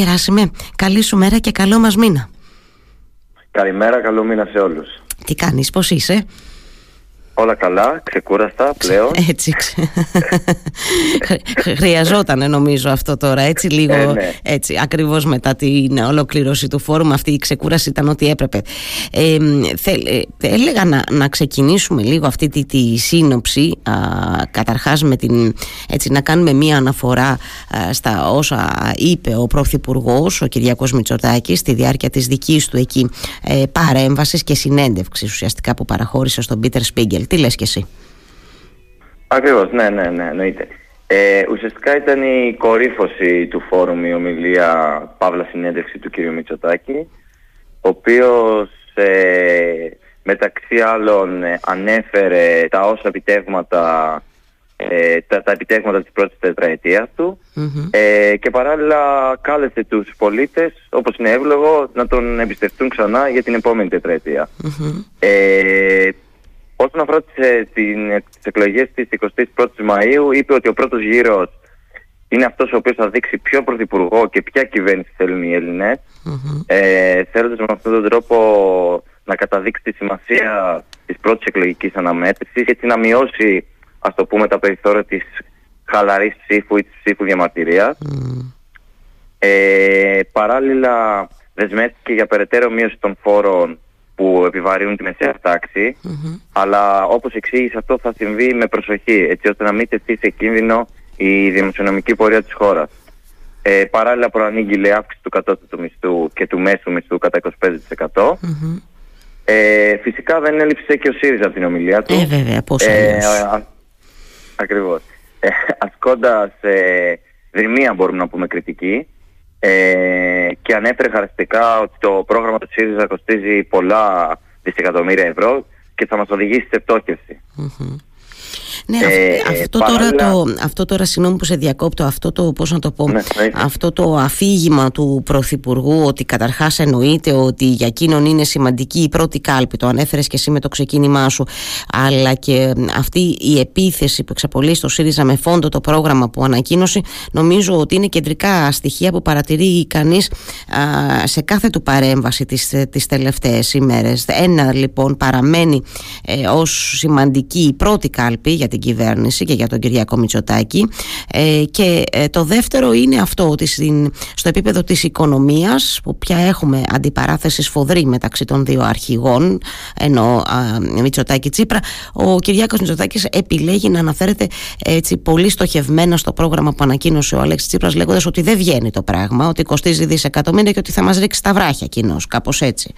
Γεράσιμε, καλή σου μέρα και καλό μας μήνα. Καλημέρα, καλό μήνα σε όλους. Τι κάνεις, πώς είσαι; Όλα καλά, ξεκούραστα πλέον. Έτσι. Χρειαζόταν νομίζω αυτό τώρα, έτσι λίγο, ε, ναι. έτσι, ακριβώς μετά την ολοκλήρωση του φόρουμ αυτή η ξεκούραση ήταν ό,τι έπρεπε. Ε, έλεγα να, να ξεκινήσουμε λίγο αυτή τη, τη σύνοψη, α, καταρχάς με την, έτσι, να κάνουμε μία αναφορά στα όσα είπε ο Πρωθυπουργός, ο Κυριακός Μητσοτάκης, στη διάρκεια της δικής του εκεί ε, παρέμβασης και συνέντευξης ουσιαστικά που παραχώρησε στον Πίτερ Σπίγκελ. Τι λες και εσύ; Ακριβώς, ναι, ναι, ναι, εννοείται. Ε, ουσιαστικά ήταν η κορύφωση του φόρουμ η ομιλία Παύλα συνέντευξη του κ. Μητσοτάκη ο οποίος ε, μεταξύ άλλων ε, ανέφερε τα όσα επιτεύγματα ε, τα, τα επιτεύγματα της πρώτης τετραετίας του ε, και παράλληλα κάλεσε τους πολίτες όπως είναι εύλογο να τον εμπιστευτούν ξανά για την επόμενη τετραετία. Ε, Όσον αφορά τις, ε, τις εκλογές της 21ης Μαΐου, είπε ότι ο πρώτος γύρος είναι αυτός ο οποίος θα δείξει ποιο πρωθυπουργό και ποια κυβέρνηση θέλουν οι Έλληνες, mm-hmm. ε, θέλοντας με αυτόν τον τρόπο να καταδείξει τη σημασία της πρώτης εκλογικής αναμέτρησης και έτσι να μειώσει, ας το πούμε, τα περιθώρια της χαλαρής ψήφου ή της ψήφου διαμαρτυρίας. Ε, παράλληλα δεσμεύτηκε για περαιτέρω μείωση των φόρων που επιβαρύνουν τη μεσαία αλλά όπως εξήγησε αυτό θα συμβεί με προσοχή, έτσι ώστε να μην τεθεί σε κίνδυνο η δημοσιονομική πορεία της χώρας. Ε, παράλληλα προανήγγειλε αύξηση του κατώτατου μισθού και του μέσου μισθού κατά 25%. Ε, φυσικά δεν έλειψε και ο ΣΥΡΙΖΑ από την ομιλία του. Ε, βέβαια, πώς ε, Ακριβώς. Ε, ασκώντας ε, δρυμία μπορούμε να πούμε κριτική, ε, και ανέφερε χαρακτηριστικά ότι το πρόγραμμα του ΣΥΡΙΖΑ κοστίζει πολλά δισεκατομμύρια ευρώ και θα μας οδηγήσει σε πτώχευση. Ναι, ε, αυτό, τώρα το, αυτό τώρα, συγγνώμη που σε διακόπτω, αυτό το, πώς να το πω, ναι, αυτό το αφήγημα του Πρωθυπουργού ότι καταρχάς εννοείται ότι για εκείνον είναι σημαντική η πρώτη κάλπη, το ανέφερες και εσύ με το ξεκίνημά σου, αλλά και αυτή η επίθεση που εξαπολύει στο ΣΥΡΙΖΑ με φόντο το πρόγραμμα που ανακοίνωσε, νομίζω ότι είναι κεντρικά στοιχεία που παρατηρεί κανείς σε κάθε του παρέμβαση τις, τις τελευταίες ημέρες. Ένα λοιπόν παραμένει ε, ως σημαντική η πρώτη κάλπη για την κυβέρνηση και για τον Κυριακό Μητσοτάκη. Ε, και ε, το δεύτερο είναι αυτό ότι στην, στο επίπεδο της οικονομίας που πια έχουμε αντιπαράθεση σφοδρή μεταξύ των δύο αρχηγών ενώ Μητσοτάκη Τσίπρα ο Κυριάκος Μητσοτάκης επιλέγει να αναφέρεται έτσι πολύ στοχευμένα στο πρόγραμμα που ανακοίνωσε ο Αλέξης Τσίπρας λέγοντας ότι δεν βγαίνει το πράγμα ότι κοστίζει δισεκατομμύρια και ότι θα μας ρίξει τα βράχια κοινός κάπως έτσι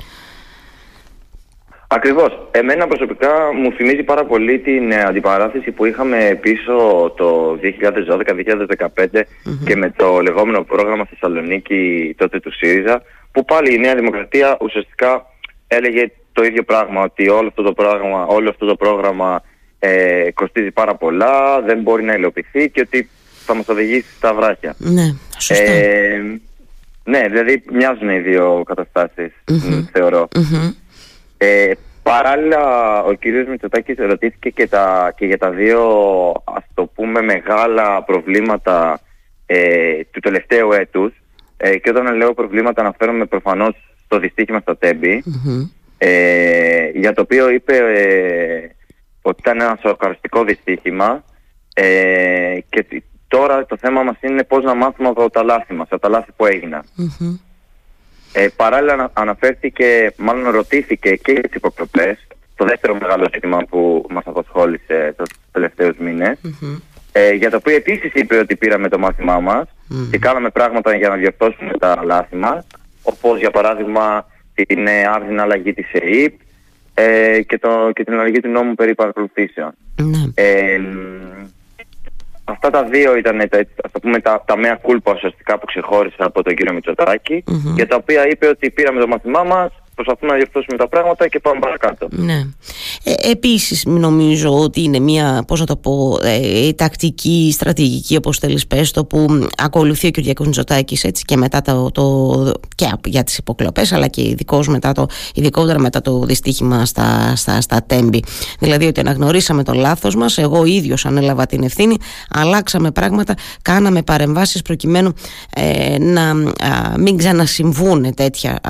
Ακριβώς. Εμένα προσωπικά μου θυμίζει πάρα πολύ την ε, αντιπαράθεση που είχαμε πίσω το 2012-2015 και με το λεγόμενο πρόγραμμα Θεσσαλονίκη τότε του ΣΥΡΙΖΑ που πάλι η Νέα Δημοκρατία ουσιαστικά έλεγε το ίδιο πράγμα ότι όλο αυτό το πρόγραμμα, όλο αυτό το πρόγραμμα ε, κοστίζει πάρα πολλά, δεν μπορεί να υλοποιηθεί και ότι θα μας οδηγήσει στα βράχια. Ναι, σωστά. Ε, ναι, δηλαδή μοιάζουν οι δύο θεωρώ. Ε, παράλληλα, ο κύριος Μητσοτάκης ρωτήθηκε και, τα, και για τα δύο, ας το πούμε, μεγάλα προβλήματα ε, του τελευταίου έτους. Ε, και όταν λέω προβλήματα αναφέρομαι προφανώς στο δυστύχημα στα τεμπη ε, για το οποίο είπε ε, ότι ήταν ένα σοκαριστικό δυστύχημα ε, και τώρα το θέμα μας είναι πώς να μάθουμε από τα λάθη μας, από τα λάθη που έγιναν. Ε, παράλληλα αναφέρθηκε, μάλλον ρωτήθηκε και για τις υποκροπές, το δεύτερο μεγάλο ζήτημα που μας απασχόλησε τους τελευταίους ε, για το οποίο επίσης είπε ότι πήραμε το μάθημά μας και κάναμε πράγματα για να διορθώσουμε τα λάθη μας, όπως για παράδειγμα την ε, άρδινη αλλαγή της ΕΕΠ ε, και, το, και την αλλαγή του νόμου περί παρακολουθήσεων. Ναι. Ε, Αυτά τα δύο ήταν τα, ας το πούμε, τα, τα κούλπα ουσιαστικά που ξεχώρισα από τον κύριο μητσοτακη για τα οποία είπε ότι πήραμε το μαθημά μας, προσπαθούμε να διορθώσουμε τα πράγματα και πάμε παρακάτω. Ναι. Ε, επίσης νομίζω ότι είναι μια, πώς να το πω, ε, τακτική, στρατηγική όπως θέλεις πες το που ακολουθεί ο Κυριακός Μητσοτάκης έτσι και μετά το, το και για τις υποκλοπές αλλά και ειδικός μετά το, ειδικότερα μετά το δυστύχημα στα, στα, στα τέμπη. Δηλαδή ότι αναγνωρίσαμε το λάθος μας, εγώ ίδιος ανέλαβα την ευθύνη, αλλάξαμε πράγματα, κάναμε παρεμβάσεις προκειμένου ε, να μην ξανασυμβούν τέτοια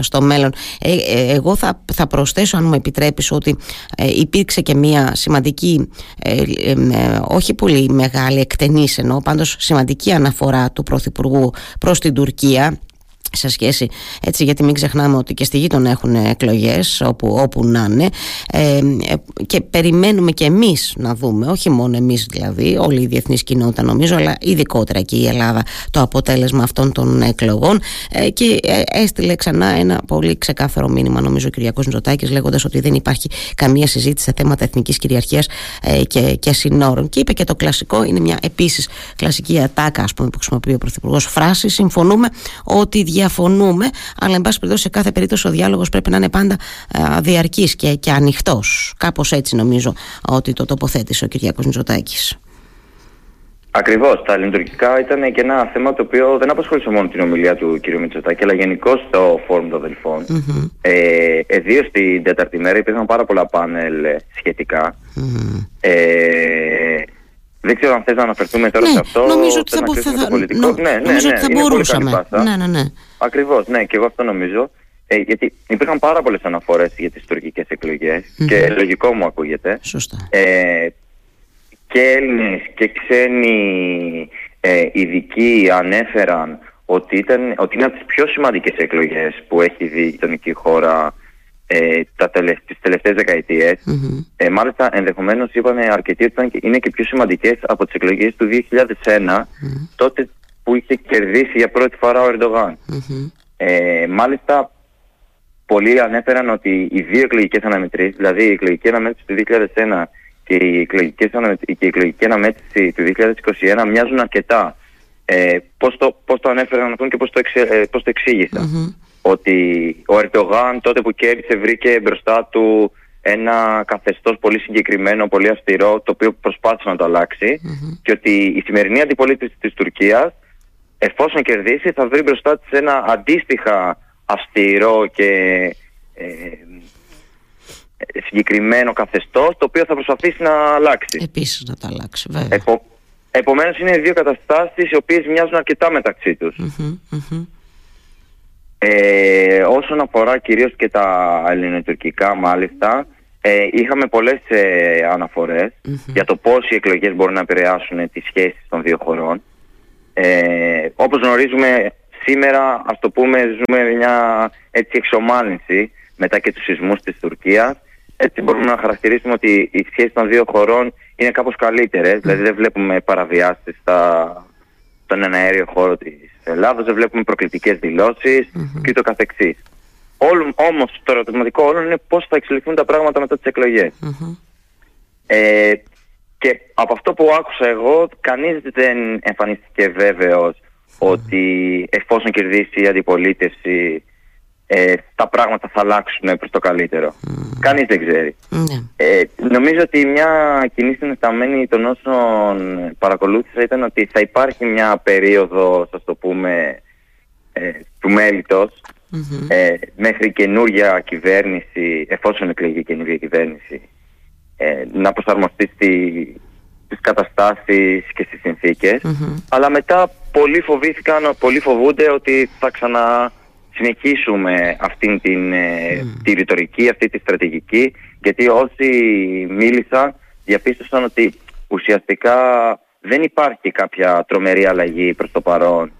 στο μέλλον. Ε, ε, εγώ θα, θα προσθέσω αν μου επιτρέπεις ότι ε, υπήρξε και μια σημαντική όχι πολύ μεγάλη εκτενής εννοώ πάντως σημαντική αναφορά του Πρωθυπουργού προς την Τουρκία σε σχέση έτσι γιατί μην ξεχνάμε ότι και στη γείτονα έχουν εκλογές όπου, όπου να είναι. Ε, και περιμένουμε και εμείς να δούμε όχι μόνο εμείς δηλαδή όλη η διεθνής κοινότητα νομίζω αλλά ειδικότερα και η Ελλάδα το αποτέλεσμα αυτών των εκλογών. Ε, και ε, έστειλε ξανά ένα πολύ ξεκάθαρο μήνυμα νομίζω ο Κυριακός Μητσοτάκης λέγοντας ότι δεν υπάρχει καμία συζήτηση σε θέματα εθνικής κυριαρχίας ε, και, και συνόρων. Και είπε και το κλασικό είναι μια επίσης κλασική ατάκα ας πούμε, που χρησιμοποιεί ο Πρωθυπουργός φράση συμφωνούμε ότι διαφωνούμε, αλλά εν πάση περιπτώσει σε κάθε περίπτωση ο διάλογος πρέπει να είναι πάντα διαρκής και, και ανοιχτός. Κάπως έτσι νομίζω ότι το τοποθέτησε ο Κυριακός Μητσοτάκης. Ακριβώς. Τα ελληνοτουρκικά ήταν και ένα θέμα το οποίο δεν απασχόλησε μόνο την ομιλία του κ. Μητσοτάκη, αλλά γενικώ στο φόρουμ των αδελφων mm-hmm. Ε, Ιδίως την τέταρτη μέρα υπήρχαν πάρα πολλά πάνελ ε, σχετικά. Mm-hmm. Ε, δεν ξέρω αν θες να αναφερθούμε τώρα ναι, σε αυτό. Νομίζω ότι θα, θα, θα, πολιτικό. ναι, ναι, νομίζω ναι, ότι θα μπορούσαμε. Ναι, ναι, ναι. Ακριβώς, ναι, και εγώ αυτό νομίζω. Ε, γιατί υπήρχαν πάρα πολλές αναφορές για τις τουρκικές και λογικό μου ακούγεται. Σωστά. Ε, και Έλληνες και ξένοι ε, ειδικοί ανέφεραν ότι, ήταν, ότι είναι από τις πιο σημαντικές εκλογές που έχει δει η γειτονική χώρα ε, τα τελε, τις τελευταίες Ε, μάλιστα ενδεχομένως είπαν αρκετοί ότι είναι και πιο σημαντικές από τις εκλογές του 2001 τότε που είχε κερδίσει για πρώτη φορά ο ερντογαν Ε, μάλιστα πολλοί ανέφεραν ότι οι δύο εκλογικές αναμετρήσεις, δηλαδή η εκλογική αναμέτρηση του 2001 και η εκλογική, και η εκλογική αναμέτρηση του 2021 μοιάζουν αρκετά. Ε, πώς, το, πώς το ανέφεραν αυτόν και πώς το, εξε, ε, πώς το εξηγησαν ότι ο Ερντογάν τότε που κέρδισε βρήκε μπροστά του ένα καθεστώς πολύ συγκεκριμένο, πολύ αυστηρό, το οποίο προσπάθησε να το αλλαξει και ότι η σημερινή αντιπολίτευση της Τουρκίας εφόσον κερδίσει θα βρει μπροστά της ένα αντίστοιχα αυστηρό και ε, συγκεκριμένο καθεστώς το οποίο θα προσπαθήσει να αλλάξει. Επίσης να το αλλάξει βέβαια. Επο, επομένως είναι δύο καταστάσεις οι οποίες μοιάζουν αρκετά μεταξύ τους. Ε, όσον αφορά κυρίως και τα ελληνοτουρκικά μάλιστα, ε, είχαμε πολλές ε, αναφορες για το πώς οι εκλογές μπορούν να επηρεάσουν τις σχέσεις των δύο χωρών. Ε, όπως γνωρίζουμε σήμερα, ας το πούμε, ζούμε μια έτσι εξομάλυνση μετά και τους σεισμούς της Τουρκίας. Έτσι μπορούμε να χαρακτηρίσουμε ότι οι σχέσεις των δύο χωρών είναι κάπως δηλαδή δεν βλέπουμε παραβιάσεις στα, στον αέριο χώρο της Ελλάδος, δεν βλέπουμε προκλητικές δηλώσεις mm-hmm. και το καθεξής. Όλο, όμως το ερωτηματικό όλων είναι πώς θα εξελιχθούν τα πράγματα μετά τις εκλογές. Ε, και από αυτό που άκουσα εγώ, κανείς δεν εμφανίστηκε βέβαιος ότι εφόσον κερδίσει η αντιπολίτευση ε, τα πράγματα θα αλλάξουν προς το καλύτερο. Mm. Κανείς δεν ξέρει. Ναι. Ε, νομίζω ότι μια κοινή συνισταμένη των όσων παρακολούθησα ήταν ότι θα υπάρχει μια περίοδο, ας το πούμε, ε, του μελητος ε, μέχρι καινούργια κυβέρνηση, εφόσον εκλεγεί καινούργια κυβέρνηση, ε, να προσαρμοστεί στη, στις καταστάσεις και στις συνθηκες Αλλά μετά πολλοί φοβήθηκαν, πολλοί φοβούνται ότι θα ξανα συνεχίσουμε αυτή την, ε, τη ρητορική, αυτή τη στρατηγική. Γιατί όσοι μίλησαν διαπίστωσαν ότι ουσιαστικά δεν υπάρχει κάποια τρομερή αλλαγή προς το παρόν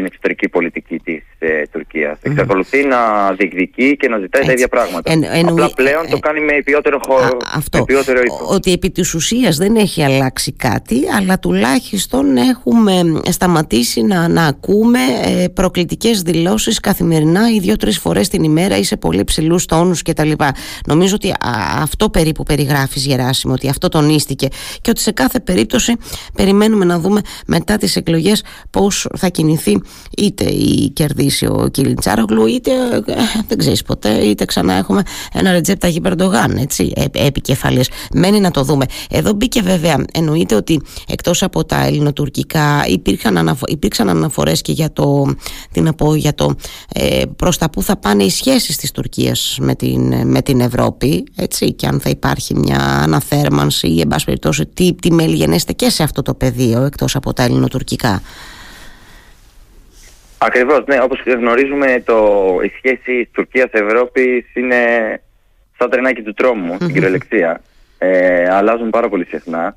στην εξωτερική πολιτική της ε, Τουρκίας. Mm. Εξακολουθεί να διεκδικεί και να ζητάει τα ίδια πράγματα. Εν, Απλά πλέον το ε, κάνει με ποιότερο χώρο, αυτό, με ποιότερο ήθο. Ότι επί της ουσίας δεν έχει αλλάξει κάτι, αλλά τουλάχιστον έχουμε σταματήσει να, να ακούμε ε, προκλητικές δηλώσεις καθημερινά ή δύο-τρεις φορές την ημέρα ή σε πολύ ψηλούς τόνους κτλ. Νομίζω ότι αυτό περίπου περιγράφεις Γεράσιμο, ότι αυτό τονίστηκε και ότι σε κάθε περίπτωση περιμένουμε να δούμε μετά τις εκλογές πώς θα κινηθεί είτε η κερδίζουν κερδίσει ο Κιλιντσάρογλου είτε ε, δεν ξέρεις ποτέ είτε ξανά έχουμε ένα ρετζέπτα Περντογάν έτσι επικεφαλής. Μένει να το δούμε. Εδώ μπήκε βέβαια εννοείται ότι εκτός από τα ελληνοτουρκικά υπήρχαν, αναφο, υπήρξαν αναφορές και για το, τι να πω, για το ε, προς τα που θα πάνε οι σχέσεις της Τουρκίας με την, με την Ευρώπη έτσι και αν θα υπάρχει μια αναθέρμανση ή εν πάση περιπτώσει τι, τι μέλη γενέστε και σε αυτό το πεδίο εκτός από τα ελληνοτουρκικά Ακριβώς, ναι, όπως γνωρίζουμε το, η σχέση Τουρκίας-Ευρώπης είναι σαν τρενάκι του τρόμου, στην κυριολεξία. Ε, αλλάζουν πάρα πολύ συχνά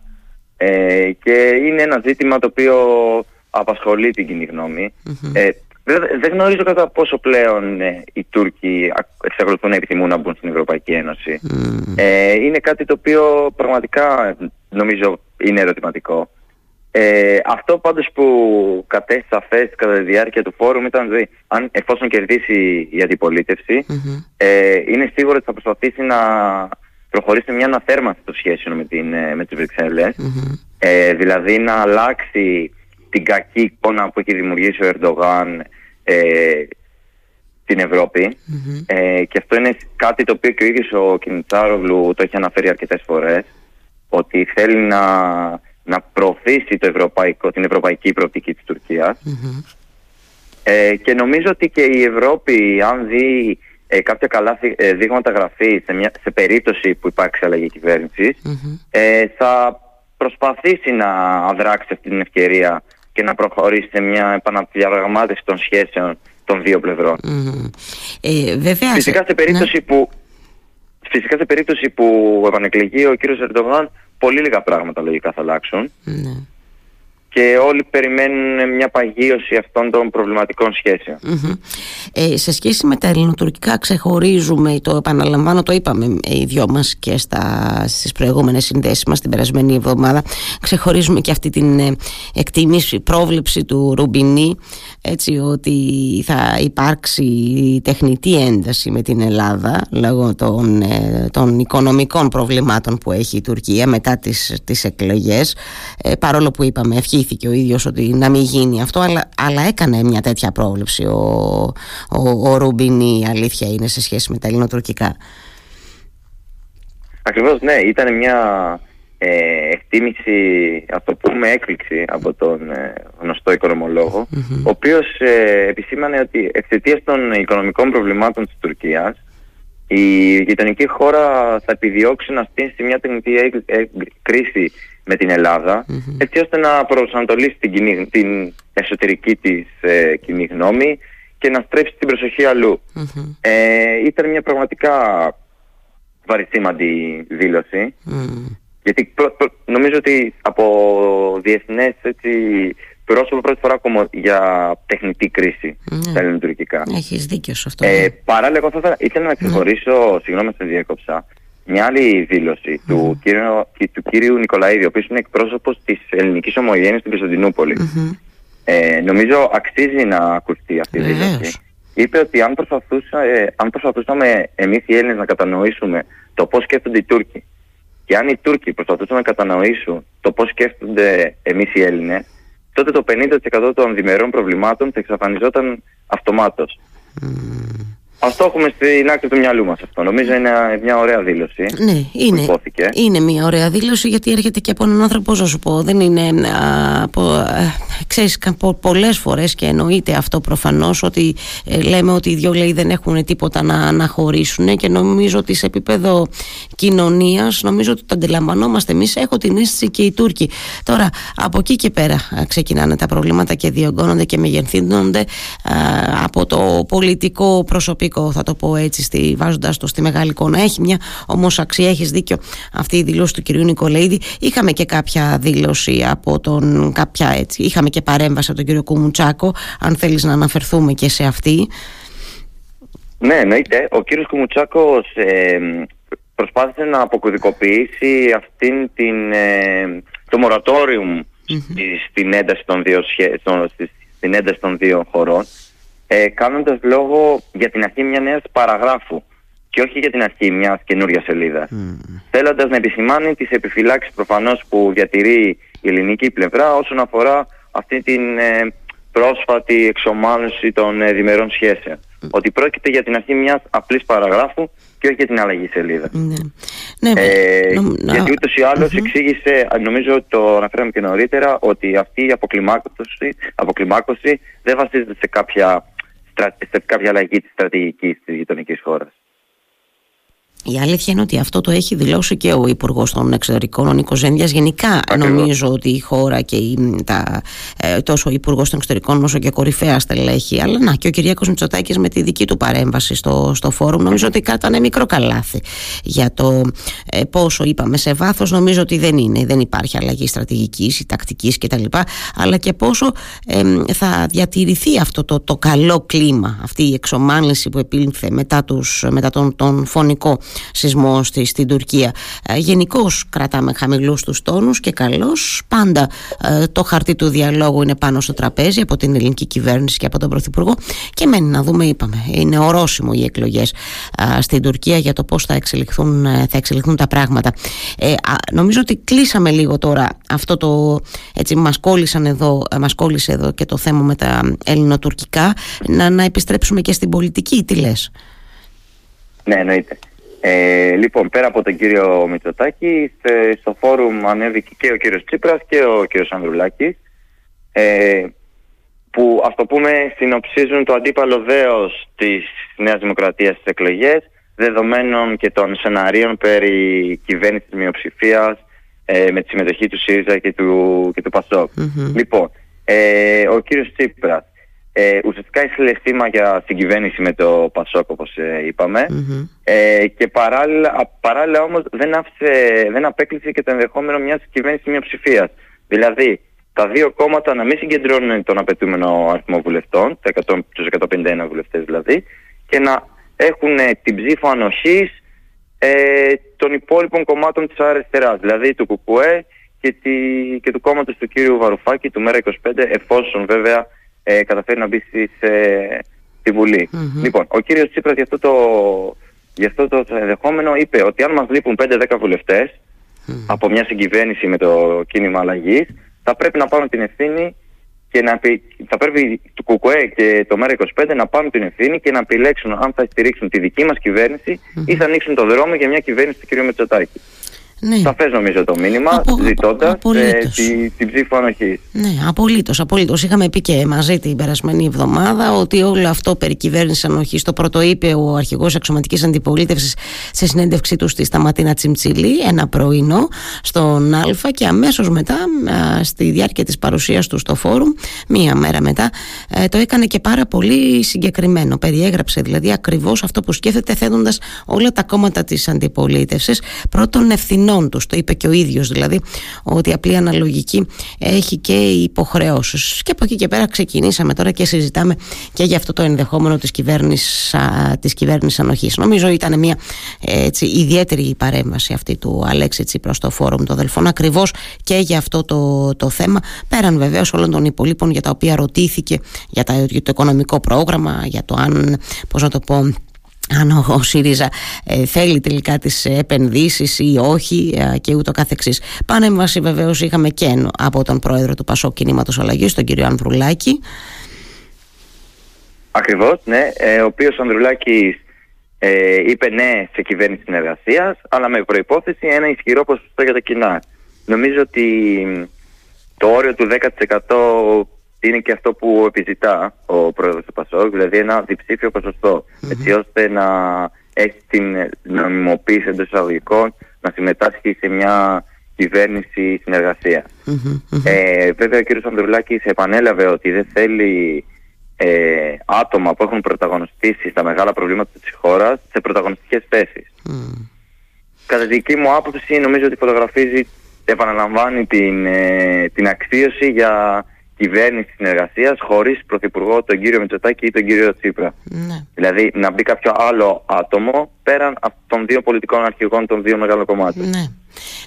ε, και είναι ένα ζήτημα το οποίο απασχολεί την κοινή Ε, δεν γνωρίζω κατά πόσο πλέον ε, οι Τούρκοι εξακολουθούν να επιθυμούν να μπουν στην Ευρωπαϊκή Ένωση. Ε, είναι κάτι το οποίο πραγματικά νομίζω είναι ερωτηματικό. Ε, αυτό πάντως που κατέστησε σαφές κατά τη διάρκεια του φόρουμ ήταν ότι αν, εφόσον κερδίσει η αντιπολίτευση ε, είναι σίγουρο ότι θα προσπαθήσει να προχωρήσει μια αναθέρμανση των σχέσεων με, την, ε, με τις βρυξελλες ε, δηλαδή να αλλάξει την κακή εικόνα που έχει δημιουργήσει ο Ερντογάν ε, στην ευρωπη ε, και αυτό είναι κάτι το οποίο και ο ίδιος ο Κινιτσάρογλου το έχει αναφέρει αρκετές φορές ότι θέλει να να προωθήσει το ευρωπαϊκό, την ευρωπαϊκή προοπτική της τουρκιας ε, και νομίζω ότι και η Ευρώπη αν δει ε, κάποια καλά ε, δείγματα γραφή σε, μια, σε περίπτωση που υπάρξει αλλαγή ε, θα προσπαθήσει να αδράξει αυτή την ευκαιρία και να προχωρήσει σε μια επαναδιαγραμμάτευση των σχέσεων των δύο Ε, βέβαια, φυσικά, σε περίπτωση ναι. που, φυσικά σε περίπτωση που επανεκλεγεί ο κύριος Ερντογάν πολύ λίγα πράγματα λογικά θα αλλάξουν. Ναι. Και όλοι περιμένουν μια παγίωση αυτών των προβληματικών Ε, σε σχέση με τα ελληνοτουρκικά ξεχωρίζουμε, το επαναλαμβάνω, το είπαμε οι δυο μας και στα, στις προηγούμενες συνδέσεις μας την περασμένη εβδομάδα, ξεχωρίζουμε και αυτή την ε, εκτίμηση, πρόβλεψη του Ρουμπινί, έτσι ότι θα υπάρξει τεχνητή ένταση με την Ελλάδα λόγω των, ε, των οικονομικών προβλημάτων που έχει η Τουρκία μετά τις, τις εκλογές, ε, παρόλο που είπαμε ευχήθηκε ο ίδιος ότι να μην γίνει αυτό, αλλά, αλλά έκανε μια τέτοια πρόβλεψη ο, ο, ο Ρουμπινί, η αλήθεια είναι σε σχέση με τα ελληνοτουρκικά. Ακριβώς ναι, ήταν μια ε, εκτίμηση, ας το πούμε έκπληξη από τον ε, γνωστό ο οποίος ε, επισήμανε ότι εξαιτίας των οικονομικών προβλημάτων της Τουρκίας η γειτονική χώρα θα επιδιώξει να στήσει μια τεχνητή κρίση με την Ελλάδα έτσι ώστε να προσανατολίσει την, κοινή, την εσωτερική της ε, κοινή γνώμη και να στρέψει την προσοχή Ε, ήταν μια πραγματικά βαρισίμαντη δήλωση γιατί νομίζω ότι από διεθνές έτσι, πρόσωπο πρώτη φορά ακόμα για τεχνητή κρίση mm. στα ελληνοτουρκικά. Έχεις δίκιο σε αυτό. Ε, ναι. παράλληλα, εγώ θα ήθελα να ξεχωρίσω, mm. συγγνώμη σε διέκοψα, μια άλλη δήλωση του, κύριου, του κύριου Νικολαίδη, ο οποίος είναι εκπρόσωπος της ελληνικής ομογένειας στην Κωνσταντινούπολη. Mm-hmm. Ε, νομίζω αξίζει να ακουστεί αυτή η δήλωση. Είπε ότι αν, ε, αν προσπαθούσαμε εμείς οι Έλληνες να κατανοήσουμε το πώς σκέφτονται οι Τούρκοι και αν οι Τούρκοι προσπαθούσαν να κατανοήσουν το πώς σκέφτονται εμείς οι Έλληνες, τότε το 50% των διμερών προβλημάτων θα εξαφανιζόταν αυτομάτως. Αυτό έχουμε στην άκρη του μυαλού μας αυτό. Νομίζω είναι μια ωραία δήλωση. Ναι, είναι. Είναι μια ωραία δήλωση γιατί έρχεται και από έναν άνθρωπο, πώ σου πω. Δεν είναι. Από, ε, ξέρεις, πολλές φορές και εννοείται αυτό προφανώς ότι ε, λέμε ότι οι δυο λέει δεν έχουν τίποτα να, να χωρίσουν και νομίζω ότι σε επίπεδο κοινωνίας νομίζω ότι το αντιλαμβανόμαστε εμείς έχω την αίσθηση και οι Τούρκοι τώρα από εκεί και πέρα ξεκινάνε τα προβλήματα και διωγγώνονται και μεγενθύνονται από το πολιτικό προσωπικό θα το πω έτσι στη, βάζοντας το στη μεγάλη εικόνα. Έχει μια όμως αξία έχεις δίκιο αυτή η δηλώση του κυρίου Νικολαίδη. Είχαμε και κάποια δήλωση από τον κάποια έτσι είχαμε και παρέμβαση από τον κύριο Κουμουτσάκο αν θέλεις να αναφερθούμε και σε αυτή. Ναι εννοείται. Ο κύριος Κουμουτσάκος ε, προσπάθησε να αποκωδικοποιήσει αυτήν την, ε, το μορατόριουμ στην, ένταση των δύο, στην ένταση των δύο χωρών ε, κάνοντας λόγο για την αρχή μια νέας παραγράφου και όχι για την αρχή μιας καινούρια σελίδας. Mm. Θέλοντας να επισημάνει τις επιφυλάξεις προφανώς που διατηρεί η ελληνική πλευρά όσον αφορά αυτή την, ε, πρόσφατη εξομάλυνση των ε, διμερών σχέσεων. Ότι πρόκειται για την αρχή μιας απλής παραγράφου και όχι για την αλλαγή σελίδας. Ναι. Ναι, ε, γιατί ούτως ή άλλως εξήγησε, νομίζω ότι το αναφέραμε και νωρίτερα, ότι αυτή η αποκλιμάκωση, αποκλιμάκωση δεν βασίζεται σε κάποια, σε κάποια αλλαγή της στρατηγικής της γειτονικής χώρας. Η αλήθεια είναι ότι αυτό το έχει δηλώσει και ο Υπουργός των Εξωτερικών, ο Νίκος Ζένδιας. Γενικά, νομίζω ότι η χώρα και η, τα, ε, τόσο ο Υπουργός των Εξωτερικών όσο και κορυφαία στελέχη, αλλά να και ο Κυριάκος Μητσοτάκης με τη δική του παρέμβαση στο, στο φόρουμ, νομίζω ότι κάτανε μικρό καλάθι για το ε, πόσο είπαμε σε βάθος. Νομίζω ότι δεν είναι, δεν υπάρχει αλλαγή στρατηγικής ή τακτικής κτλ. Αλλά και πόσο θα διατηρηθεί αυτό το, το καλό κλίμα, αυτή η εξομάλυνση που επήλθε μετά, τους, μετά τον, τον φωνικό σεισμός στη, στην Τουρκία. Ε, Γενικώς κρατάμε χαμηλούς τους τόνους και καλώς. Πάντα ε, το χαρτί του διαλόγου είναι πάνω στο τραπέζι από την ελληνική κυβέρνηση και από τον Πρωθυπουργό. Και μένει να δούμε, είπαμε, είναι ορόσημο οι εκλογές ε, στην Τουρκία για το πώς θα εξελιχθούν, θα εξελιχθούν τα πράγματα. Ε, νομίζω ότι κλείσαμε λίγο τώρα αυτό το. Έτσι, μας κόλλησαν εδώ, μας κόλλησε εδώ και το θέμα με τα ελληνοτουρκικά. Να, να επιστρέψουμε και στην πολιτική, τι λες; Ναι, εννοείται. Ε, λοιπόν, πέρα από τον κύριο Μητσοτάκη, στο φόρουμ ανέβηκε και ο κύριος Τσίπρας και ο κύριος Ανδρουλάκης, ε, που ας το πούμε συνοψίζουν το αντίπαλο δέος της Νέας Δημοκρατίας στις εκλογές, δεδομένων και των σεναρίων περί κυβέρνησης μειοψηφίας ε, με τη συμμετοχή του ΣΥΡΙΖΑ και του, και του πασοκ. Λοιπόν, ε, ο κύριος Τσίπρας ε, ουσιαστικά ήθελε θύμα για συγκυβέρνηση με το Πασόκ όπως ε, ειπαμε ε, και παράλληλα, παράλληλα όμως δεν, άφησε, δεν απέκλεισε και το ενδεχόμενο μιας κυβέρνησης μειοψηφίας. Δηλαδή τα δύο κόμματα να μην συγκεντρώνουν τον απαιτούμενο αριθμό βουλευτών, τους 151 βουλευτές δηλαδή, και να έχουν την ψήφο ανοχής ε, των υπόλοιπων κομμάτων της αριστεράς, δηλαδή του ΚΚΕ και, τη, και του κόμματος του κύριου Βαρουφάκη, του ΜΕΡΑ25, εφόσον βέβαια ε, καταφέρει να μπει στη, στη Βουλή. Λοιπόν, ο κύριος Τσίπρας για αυτό το, για αυτό το ενδεχόμενο είπε ότι αν μας λείπουν 5-10 βουλευτες από μια συγκυβέρνηση με το κίνημα αλλαγής, θα πρέπει να πάρουν την ευθύνη και να θα πρέπει το ΚΚΕ και το ΜΕΡΑ25 να πάρουν την ευθύνη και να επιλέξουν αν θα στηρίξουν τη δική μας κυβέρνηση ή θα ανοίξουν το δρόμο για μια κυβέρνηση του κ. Μετσοτάκη. Ναι. Σαφές νομίζω το μήνυμα, Απο, ζητώντας ε, τη, την ψήφο ανοχή. Ναι, απολύτως, απολύτως. Είχαμε πει και μαζί την περασμένη εβδομάδα ότι όλο αυτό περί κυβέρνησης ανοχής το πρώτο είπε ο αρχηγός αξιωματικής αντιπολίτευσης σε συνέντευξή του στη Σταματίνα Τσιμτσιλή ένα πρωινό στον Α και αμέσως μετά στη διάρκεια της παρουσίας του στο φόρουμ μία μέρα μετά ε, το έκανε και πάρα πολύ συγκεκριμένο. Περιέγραψε δηλαδή ακριβώς αυτό που σκέφτεται θέτοντας όλα τα κόμματα της αντιπολίτευσης πρώτον ευθυνό το είπε και ο ίδιος δηλαδή, ότι η απλή αναλογική έχει και υποχρεώσεις. Και από εκεί και πέρα ξεκινήσαμε τώρα και συζητάμε και για αυτό το ενδεχόμενο της κυβέρνησης της κυβέρνησης ανοχής. Νομίζω ήταν μια έτσι, ιδιαίτερη παρέμβαση αυτή του Αλέξη Τσίπρας στο φόρουμ των Δελφών, ακριβώς και για αυτό το, το θέμα. Πέραν βεβαίως όλων των υπολείπων για τα οποία ρωτήθηκε για, τα, για το οικονομικό πρόγραμμα, για το αν, πώς να το πω, αν ο ΣΥΡΙΖΑ ε, θέλει τελικά τις επενδύσεις ή όχι ε, και ούτω καθεξής. Πανέμβαση βεβαίως είχαμε και από τον πρόεδρο του Πασό Κινήματος Αλλαγής, τον κύριο Ανδρουλάκη. Ακριβώς, ναι. Ε, ο οποίος Ανδρουλάκης ε, είπε ναι σε κυβέρνηση συνεργασίας, αλλά με προϋπόθεση ένα ισχυρό ποσοστό για τα κοινά. Νομίζω ότι το όριο του 10% είναι και αυτό που επιζητά ο πρόεδρος του ΠΑΣΟΚ, δηλαδή ένα διψήφιο έτσι ώστε να έχει την νομιμοποίηση εντός εισαγωγικών να συμμετάσχει σε μια κυβέρνηση Ε, βέβαια ο κ. Ανδρουλάκης επανέλαβε ότι δεν θέλει ε, άτομα που έχουν πρωταγωνιστήσει στα μεγάλα προβλήματα της χώρας σε πρωταγωνιστικές θέσεις. Κατά τη δική μου άποψη νομίζω ότι φωτογραφίζει, επαναλαμβάνει την, ε, την αξίωση για κυβέρνηση συνεργασίας χωρίς πρωθυπουργό τον κύριο Μητσοτάκη ή τον κύριο Τσίπρα. Ναι. Δηλαδή να μπει κάποιο άλλο άτομο πέραν των δύο πολιτικών αρχηγών των δύο μεγάλων κομμάτων. Ναι.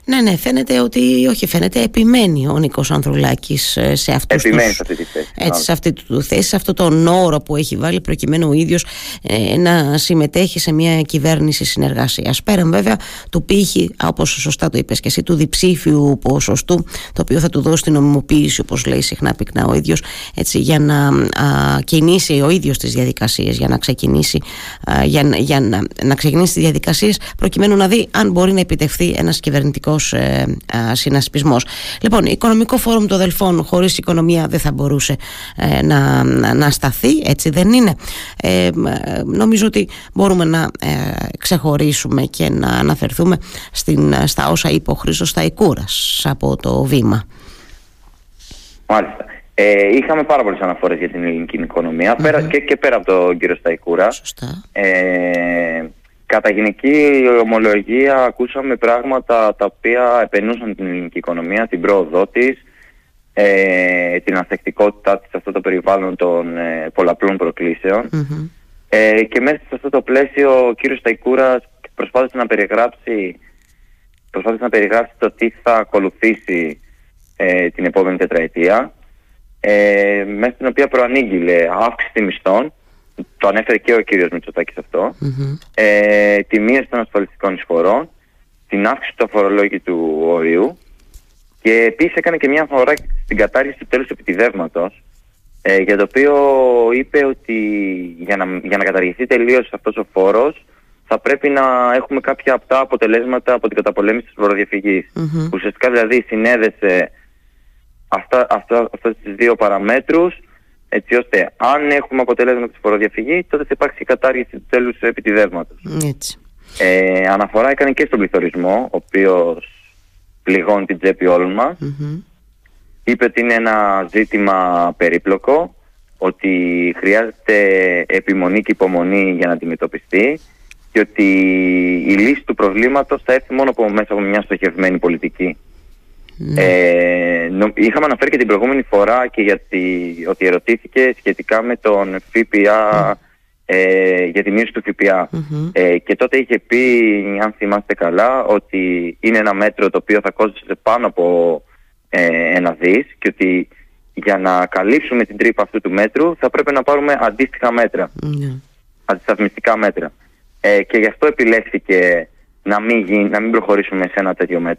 Ναι, ναι, φαίνεται ότι, όχι φαίνεται, επιμένει ο Νίκος Ανδρουλάκης ε, σε αυτούς επιμένει σε αυτή τη θέση. Έτσι, σε αυτή τη θέση, σε αυτό τον όρο που έχει βάλει προκειμένου ο ίδιος ε, να συμμετέχει σε μια κυβέρνηση συνεργασίας. Πέραν βέβαια του πύχη, όπως σωστά το είπες και εσύ, του διψήφιου ποσοστού, το οποίο θα του δώσει την νομιμοποίηση, όπως λέει συχνά πυκνά ο ίδιος, έτσι, για να α, κινήσει ο ίδιος τις διαδικασίες, για να ξεκινήσει, α, για, για να, να ξεκινήσει τις διαδικασίες προκειμένου να δει αν μπορεί να επιτευχθεί ένας κυβερνητικός ε, συνασπισμός. Λοιπόν, οικονομικό φόρουμ των Δελφών χωρίς οικονομία δεν θα μπορούσε ε, να, να, σταθεί, έτσι δεν είναι. Ε, νομίζω ότι μπορούμε να ε, ξεχωρίσουμε και να αναφερθούμε στην, στα όσα είπε ο Χρήστος Σταϊκούρας από το βήμα. Μάλιστα. Ε, είχαμε πάρα πολλές αναφορές για την ελληνική πέρα, και, και πέρα από τον κύριο Σταϊκούρα. Σωστά. Ε, Κατά γενική ομολογία ακούσαμε πράγματα τα οποία επενούσαν την ελληνική οικονομία, την πρόοδό της, ε, την ανθεκτικότητά της σε αυτό το περιβάλλον των ε, πολλαπλών Ε, και μέσα σε αυτό το πλαίσιο ο κύριος Σταϊκούρας προσπάθησε να περιγράψει, προσπάθησε να περιγράψει το τι θα ακολουθήσει ε, την επόμενη τετραετία ε, μέσα στην οποία προανήγγειλε αύξηση μισθών το ανέφερε και ο κύριος Μητσοτάκης αυτό, mm-hmm. ε, τη μείωση των ασφαλιστικών εισφορών, την αύξηση του αφορολόγητου ορίου και επίσης έκανε και μια αφορά στην κατάργηση του τέλους επιτιδεύματος ε, για το οποίο είπε ότι για να, για να καταργηθεί τελείως αυτός ο φόρος θα πρέπει να έχουμε κάποια απτά αποτελέσματα από την καταπολέμηση της φοροδιαφυγής. Mm-hmm. Ουσιαστικά δηλαδή συνέδεσε αυτά, αυτά, αυτές τις δύο παραμέτρους έτσι ώστε αν έχουμε αποτέλεσμα της φοροδιαφυγής, τότε θα υπάρξει η κατάργηση του τέλους επιτιδεύματο. Ε, αναφορά έκανε και στον πληθωρισμό, ο οποίος πληγώνει την τσέπη όλων μας. Είπε ότι είναι ένα ζήτημα περίπλοκο, ότι χρειάζεται επιμονή και υπομονή για να αντιμετωπιστεί και ότι η λύση του προβλήματος θα έρθει μόνο από μέσα από μια στοχευμένη πολιτική. Ναι. Ε, είχαμε αναφέρει και την προηγούμενη φορά και γιατί ότι ερωτήθηκε σχετικά με τον ΦΠΑ ε, για τη μείωση του ΦΠΑ. Ε, και τότε είχε πει, αν θυμάστε καλά, ότι είναι ένα μέτρο το οποίο θα κόστησε πάνω από ε, ένα δις και ότι για να καλύψουμε την τρύπα αυτού του μέτρου θα πρέπει να πάρουμε αντίστοιχα μέτρα, mm. αντισταθμιστικά μέτρα. Ε, και γι' αυτό επιλέχθηκε να μην, να μην προχωρήσουμε σε ένα τέτοιο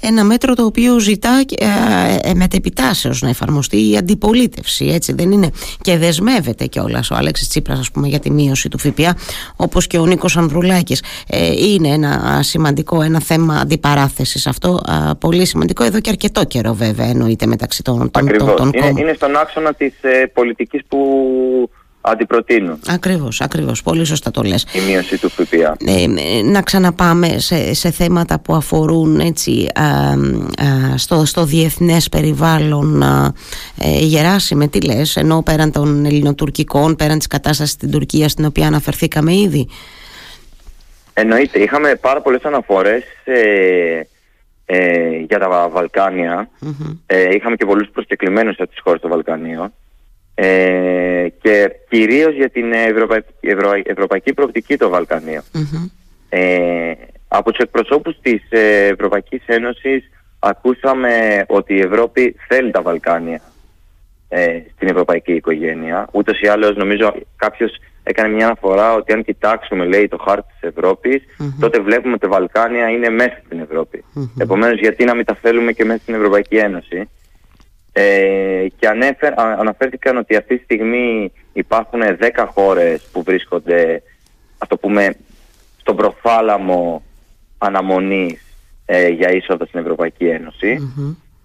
Ένα μέτρο το οποίο ζητά ε, ε, μετεπιτάσεως να εφαρμοστεί η αντιπολίτευση, έτσι δεν είναι; Και δεσμεύεται κιόλας ο Αλέξης Τσίπρας ας πούμε, για τη μείωση του ΦΠΑ, όπως και ο Νίκος Ανδρουλάκης. Ε, είναι ένα σημαντικό, ένα θέμα αντιπαράθεσης αυτό, πολύ σημαντικό εδώ και αρκετό καιρό βέβαια εννοείται μεταξύ των, των, των, είναι, είναι στον άξονα της ε, πολιτικής που αντιπροτείνουν. Ακριβώς, ακριβώς. Πολύ σωστά το λες. Η μείωση του ΦΠΑ. Ε, να ξαναπάμε σε, σε θέματα που αφορούν έτσι, στο, στο διεθνές περιβάλλον ε, Γεράσιμε, τι λες, ενώ πέραν των ελληνοτουρκικών, πέραν της κατάστασης στην Τουρκία στην οποία αναφερθήκαμε ήδη. Εννοείται, είχαμε πάρα πολλές αναφορές ε, ε, για τα βαλκανια ε, είχαμε και πολλούς προσκεκλημένους από τις χώρες των Βαλκανίων ε, και κυρίως για την ευρωπαϊκή, ευρωπαϊκή προοπτική των βαλκανιων Ε, από τους εκπροσώπους της Ευρωπαϊκής Ένωσης ακούσαμε ότι η Ευρώπη θέλει τα Βαλκάνια ε, στην ευρωπαϊκή οικογένεια. Ούτως ή άλλως νομίζω κάποιος έκανε μια αναφορά ότι αν κοιτάξουμε λέει το χάρτη της ευρωπης τότε βλέπουμε ότι τα Βαλκάνια είναι μέσα στην Ευρώπη. Επομένως γιατί να μην τα θέλουμε και μέσα στην Ευρωπαϊκή Ένωση; Ε, και ανέφερ, αναφέρθηκαν ότι αυτή τη στιγμή υπάρχουν 10 χώρες που βρίσκονται, ας το πούμε, στον προφάλαμο αναμονής ε, για είσοδο στην Ευρωπαϊκή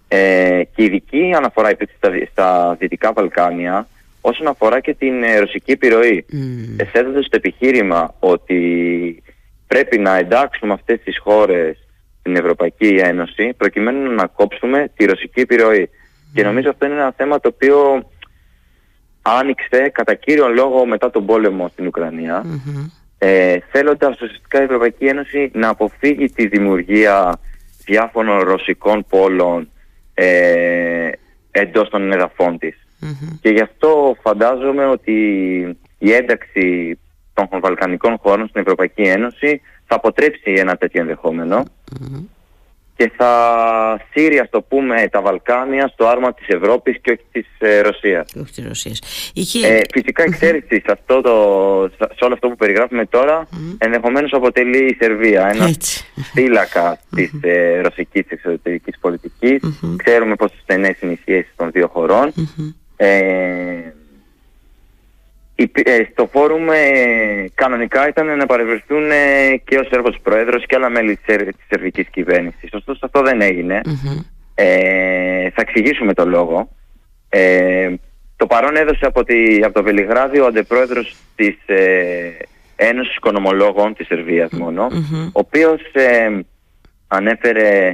Ε, και ειδική αναφορά υπήρξε στα, στα Δυτικά Βαλκάνια όσον αφορά και την ε, ρωσική επιρροή. Mm. στο επιχείρημα ότι πρέπει να εντάξουμε αυτές τις χώρες στην Ευρωπαϊκή Ένωση προκειμένου να κόψουμε τη ρωσική επιρροή. Και νομίζω αυτό είναι ένα θέμα το οποίο άνοιξε κατά κύριο λόγο μετά τον πόλεμο στην Ουκρανία mm-hmm. ε, θέλοντας ουσιαστικά η Ευρωπαϊκή Ένωση να αποφύγει τη δημιουργία διάφορων ρωσικών πόλων ε, εντός των εδαφών της. Και γι' αυτό φαντάζομαι ότι η ένταξη των βαλκανικών χώρων στην Ευρωπαϊκή Ένωση θα αποτρέψει ένα τέτοιο και θα σύρει, ας το πούμε, τα Βαλκάνια στο άρμα της Ευρώπης και όχι της ε, Ρωσίας. Όχι της Ρωσίας. Ε, φυσικά εξαίρεση σε, αυτό το, σε όλο αυτό που περιγράφουμε τώρα mm-hmm. ενδεχομένως αποτελεί η Σερβία ένα θύλακα της ε, ρωσικής εξωτερικής Ξέρουμε πόσο στενές είναι οι σχέσεις των δύο χωρών. Ε, ε, στο φόρουμ ε, κανονικά ήταν να παρευρεθούν ε, και ο Σέρβος Πρόεδρος και άλλα μέλη της, της σερβικής κυβέρνησης. Ωστόσο αυτό δεν εγινε Ε, θα εξηγήσουμε το λόγο. Ε, το παρόν έδωσε από, τη, από το Βελιγράδι ο αντεπρόεδρος της ε, Ένωσης Οικονομολόγων της Σερβίας μόνο, ο οποίος ανέφερε,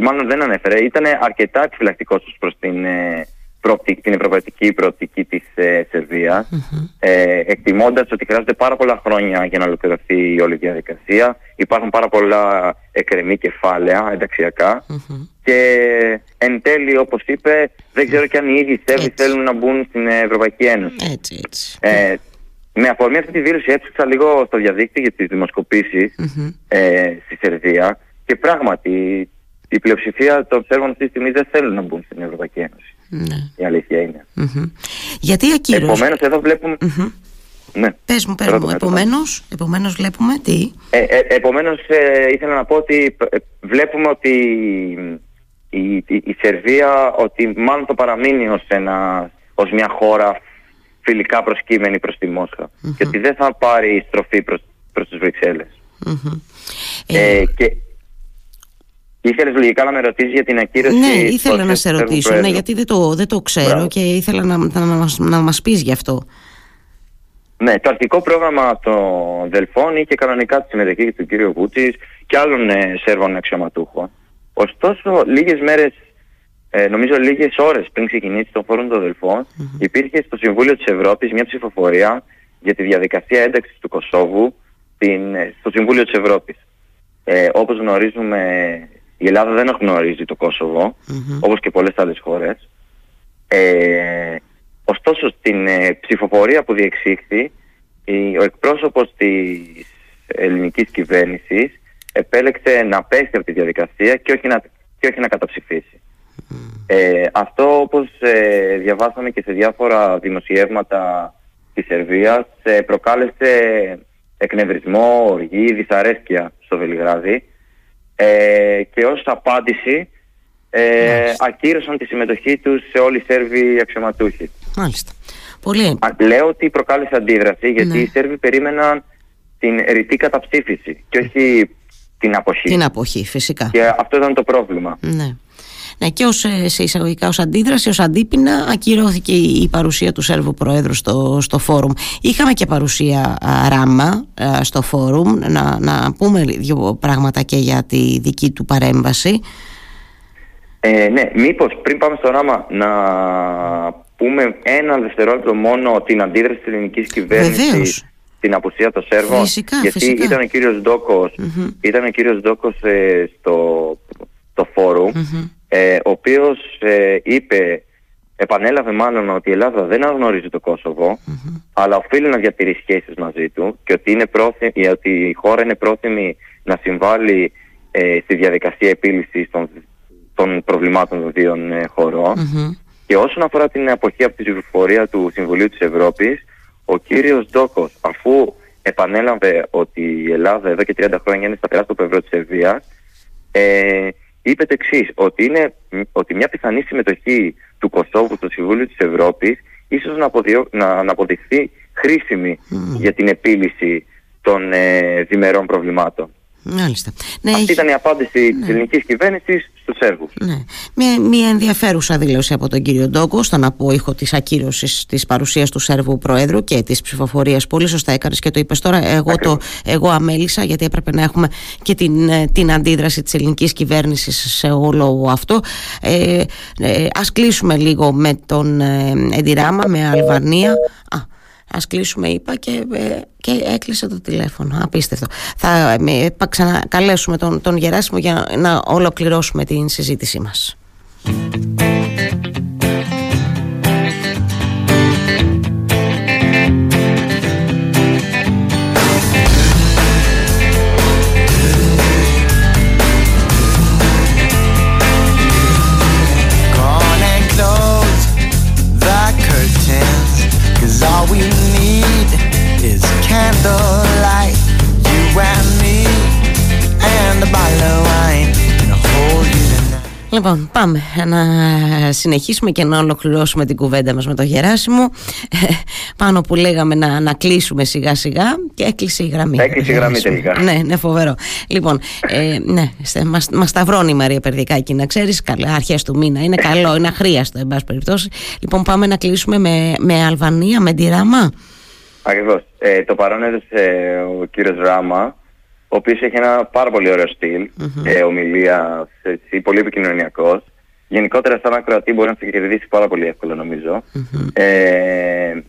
μάλλον δεν ανέφερε, ήταν αρκετά επιφυλακτικός προς την την ευρωπαϊκή προοπτική της ε, Σερβίας. Ε, εκτιμώντας ότι χρειάζονται πάρα πολλά χρόνια για να ολοκληρωθεί η όλη διαδικασία υπάρχουν πάρα πολλά εκρεμή κεφάλαια και εν τέλει όπως είπε δεν ξέρω και αν οι ίδιοι Σέρβοι θέλουν να μπουν στην Ευρωπαϊκή Ένωση. Έτσι, έτσι. Ε, με αφορμή αυτή τη δήλωση έψαξα λίγο στο διαδίκτυο για τις δημοσκοπήσεις ε, στη Σερβία και πράγματι η πλειοψηφία των Σέρβων αυτή τη στιγμή δεν θέλουν να μπουν στην Ευρωπαϊκή Ένωση. Ναι. Η αλήθεια Γιατί ακύρωση. Επομένως εδώ βλέπουμε... Ναι. Πες μου, πες μου. Επομένως, επομένως βλέπουμε τι; Ε, ε, επομένως ε, ήθελα να πω ότι ε, βλέπουμε ότι η, η, η, Σερβία ότι μάλλον το παραμείνει ως, ένα, ως μια χώρα φιλικά προσκύμενη προς τη μοσχα και ότι δεν θα πάρει στροφή προς, προς τις βρυξελλες ε, και Ήθελες λογικά να με ρωτήσεις για την ακύρωση. Ναι, ήθελα να σε ρωτήσω, ναι, γιατί δεν το, δεν το ξέρω και ήθελα να, να, να, μας, να μας πεις γι' αυτό. Ναι, το αρχικό πρόγραμμα των Δελφών είχε κανονικά τη συμμετοχή του κ. Βούτση και άλλων ε, Σέρβων αξιωματούχων. Ωστόσο, λίγες μέρες, ε, νομίζω λίγες ώρες πριν ξεκινήσει το φόρουμ των Δελφών, υπήρχε στο Συμβούλιο της Ευρώπης μια ψηφοφορία για τη διαδικασία ένταξης του Κωσόβου στην, ε, στο Συμβούλιο της Ευρώπης. Ε, όπως γνωρίζουμε η Ελλάδα δεν γνωρίζει το κοσοβο όπως και πολλές άλλες χώρες. Ε, ωστόσο, στην ε, ψηφοφορία που διεξήχθη, ο εκπρόσωπος της ελληνικής κυβέρνησης επέλεξε να πέσει από τη διαδικασία και όχι να, και όχι να καταψηφίσει. Ε, αυτό όπως ε, διαβάσαμε και σε διάφορα δημοσιεύματα της Σερβίας προκάλεσε εκνευρισμό, οργή, δυσαρέσκεια στο Βελιγράδι ε, και ως απάντηση ε, ακύρωσαν τη συμμετοχή τους σε όλοι οι Σέρβοι αξιωματούχοι. Μάλιστα. Πολύ. Λέω ότι προκάλεσε αντίδραση γιατί ναι. οι Σέρβοι περίμεναν την ρητή καταψήφιση και όχι την αποχή. Την αποχή, φυσικά. Και αυτό ήταν το πρόβλημα. Ναι. Ναι, και ως, ε, σε εισαγωγικά ως αντίδραση, ως αντίπεινα ακυρώθηκε η παρουσία του Σέρβου Προέδρου στο, στο φόρουμ. Είχαμε και παρουσία α, Ράμα στο φόρουμ, να, να πούμε δύο πράγματα και για τη δική του παρέμβαση. Ε, ναι, μήπως πριν πάμε στο Ράμα να πούμε ένα δευτερόλεπτο μόνο την αντίδραση της ελληνικής κυβέρνησης στην απουσία των Σέρβων. Φυσικά, γιατί φυσικά. ήταν ο κύριος Ντόκος, ήταν ο κύριος Ντόκος ε, στο το φόρουμ ε, ο οποίος ε, είπε, επανέλαβε μάλλον ότι η Ελλάδα δεν αναγνωρίζει το κοσοβο αλλά οφείλει να διατηρήσει σχέσεις μαζί του και ότι, είναι πρόθυμη, ότι η χώρα είναι πρόθυμη να συμβάλλει ε, στη διαδικασία επίλυσης των, των προβλημάτων των δύο ε, χωρων Και όσον αφορά την αποχή από τη ψηφοφορία του Συμβουλίου της Ευρώπης, ο κύριος Ντόκος, αφού επανέλαβε ότι η Ελλάδα εδώ και 30 χρόνια είναι σταθερά στο πλευρό της Σερβίας, ε, είπε το εξής, ότι, είναι, ότι μια πιθανή συμμετοχή του Κωσόβου στο Συμβούλιο της Ευρώπης ίσως να, να, να αποδειχθεί χρήσιμη για την επίλυση των ε, διμερών προβλημάτων. Μάλιστα. Ναι, Αυτή ήταν η απάντηση ναι. της ελληνικής κυβέρνησης στους Σέρβους. Ναι. Μια, μια ενδιαφέρουσα δήλωση από τον κύριο Ντόγκο στον απόϊχο της ακύρωσης της παρουσίας του Σέρβου Προέδρου και της ψηφοφορίας. Πολύ σωστά έκανες και το είπες τώρα. Εγώ, το, εγώ αμέλησα γιατί έπρεπε να έχουμε και την, ε, την αντίδραση της ελληνικής κυβέρνησης σε όλο αυτό. Ε, ε, ας κλείσουμε λίγο με τον ε, Εντιράμα, με Αλβανία. Α, ας κλείσουμε είπα και, ε, και έκλεισε το τηλέφωνο. Απίστευτο. Θα ε, ξανακαλέσουμε τον, τον Γεράσιμο για να ολοκληρώσουμε την συζήτησή μας Λοιπόν, πάμε να συνεχίσουμε και να ολοκληρώσουμε την κουβέντα μας με το Γεράσιμο. Πάνω που λέγαμε να, να κλείσουμε σιγά σιγά και έκλεισε η γραμμή. Έκλεισε η γραμμή τελικά. Ναι, ναι, φοβερό. Λοιπόν, ε, ναι, μας, μας σταυρώνει η Μαρία Περδικάκη, να ξέρεις, καλά, αρχές του μήνα. Είναι καλό, είναι αχρίαστο, εν πάση περιπτώσει. Λοιπόν, πάμε να κλείσουμε με, με Αλβανία, με τη Ράμα. Ακριβώς. Ε, το παρόν έδωσε ο κύριος Ράμα ο οποίος έχει ένα πάρα πολύ ωραίο στυλ, mm-hmm. ε, ομιλία, έτσι, πολύ επικοινωνιακός. Γενικότερα σαν ακροατή μπορεί να σε κερδίσει πάρα πολύ εύκολα νομίζω. Mm-hmm. Ε,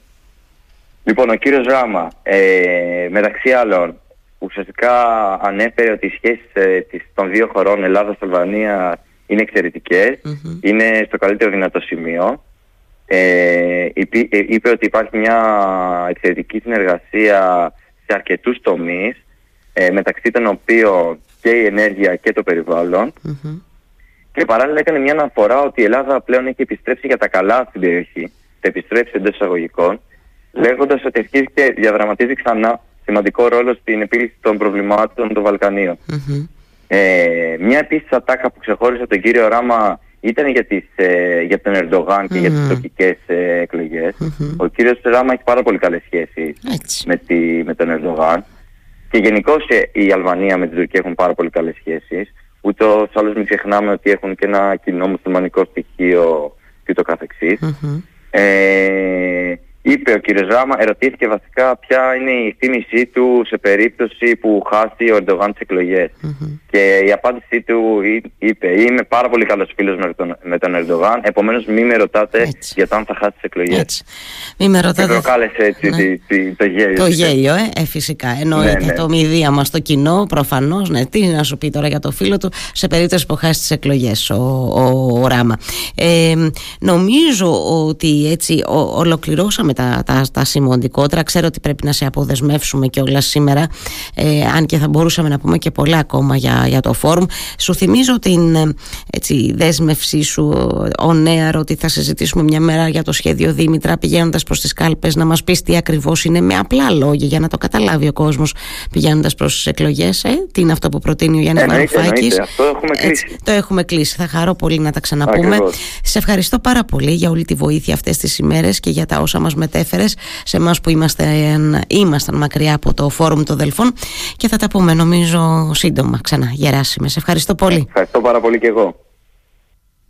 λοιπόν, ο κύριος Ράμα, ε, μεταξύ άλλων, ουσιαστικά ανέφερε ότι οι σχέσεις ε, των δύο χωρών Ελλάδας-Αλβανία είναι εξαιρετικές, mm-hmm. είναι στο καλύτερο δυνατό σημείο. Ε, είπε, ε, είπε ότι υπάρχει μια εξαιρετική συνεργασία σε αρκετούς τομείς ε, μεταξύ των οποίων και η ενέργεια και το περιβαλλον Και παράλληλα έκανε μια αναφορά ότι η Ελλάδα πλέον έχει επιστρέψει για τα καλά στην περιοχή, θα επιστρέψει εντός εισαγωγικών, λέγοντας ότι αρχίζει και διαδραματίζει ξανά σημαντικό ρόλο στην επίλυση των προβλημάτων των βαλκανιων Ε, μια επίσης ατάκα που ξεχώρισε τον κύριο Ράμα ήταν για, τις, ε, για τον Ερντογάν και για τις τοπικές ε, εκλογες Ο κύριος Ράμα έχει πάρα πολύ καλές σχέσεις με, με τον Ερντογάν. Και γενικώ ε, η Αλβανία με την Τουρκία έχουν πάρα πολύ καλές σχέσεις. Ούτω άλλως μην ξεχνάμε ότι έχουν και ένα κοινό μουσουλμανικό στοιχείο και το καθεξής. Ε, είπε ο κ. Ράμα, ερωτήθηκε βασικά ποια είναι η θύμησή του σε περίπτωση που χάσει ο Ερντογάν τις εκλογε Και η απάντησή του είπε: Είμαι πάρα πολύ καλός φίλος με τον, με τον Ερντογάν. Επομένως, μην με ρωτάτε έτσι. για το αν θα χάσει τις εκλογές. Μην με ρωτάτε. Και προκάλεσε έτσι ναι. το γέλιο. Το γέλιο, ε, ε φυσικά. Εννοείται ναι, ναι. το μηδία μας, το κοινό, προφανώς. Ναι, τι να σου πει τώρα για το φίλο του σε περίπτωση που χάσει τις εκλογές ο, ο, ο, Ράμα. Ε, νομίζω ότι έτσι ο, ολοκληρώσαμε τα, τα, τα σημαντικότερα. Ξέρω ότι πρέπει να σε αποδεσμεύσουμε και όλα σήμερα, ε, αν και θα μπορούσαμε να πούμε και πολλά ακόμα για, για το φόρουμ. Σου θυμίζω την ε, έτσι, δέσμευσή σου, ο Νέαρ, ότι θα συζητήσουμε μια μέρα για το σχέδιο Δήμητρα, πηγαίνοντας προς τις κάλπες, να μας πεις τι ακριβώς είναι, με απλά λόγια, για να το καταλάβει ο κόσμος πηγαίνοντας προς τις εκλογές. Ε, τι είναι αυτό που προτείνει ο Γιάννης Βαρουφάκη. Αυτό έχουμε κλείσει. το έχουμε κλείσει. Θα χαρώ πολύ να τα ξαναπούμε. Σε ευχαριστώ πάρα πολύ για όλη τη βοήθεια αυτές τις ημέρες και για τα όσα μας μετέφερες σε εμάς που είμαστε, ήμασταν μακριά από το φόρουμ των Δελφών και θα τα πούμε νομίζω σύντομα ξανά. Γεράσιμες. Ευχαριστώ πολύ. Ευχαριστώ πάρα πολύ και εγώ.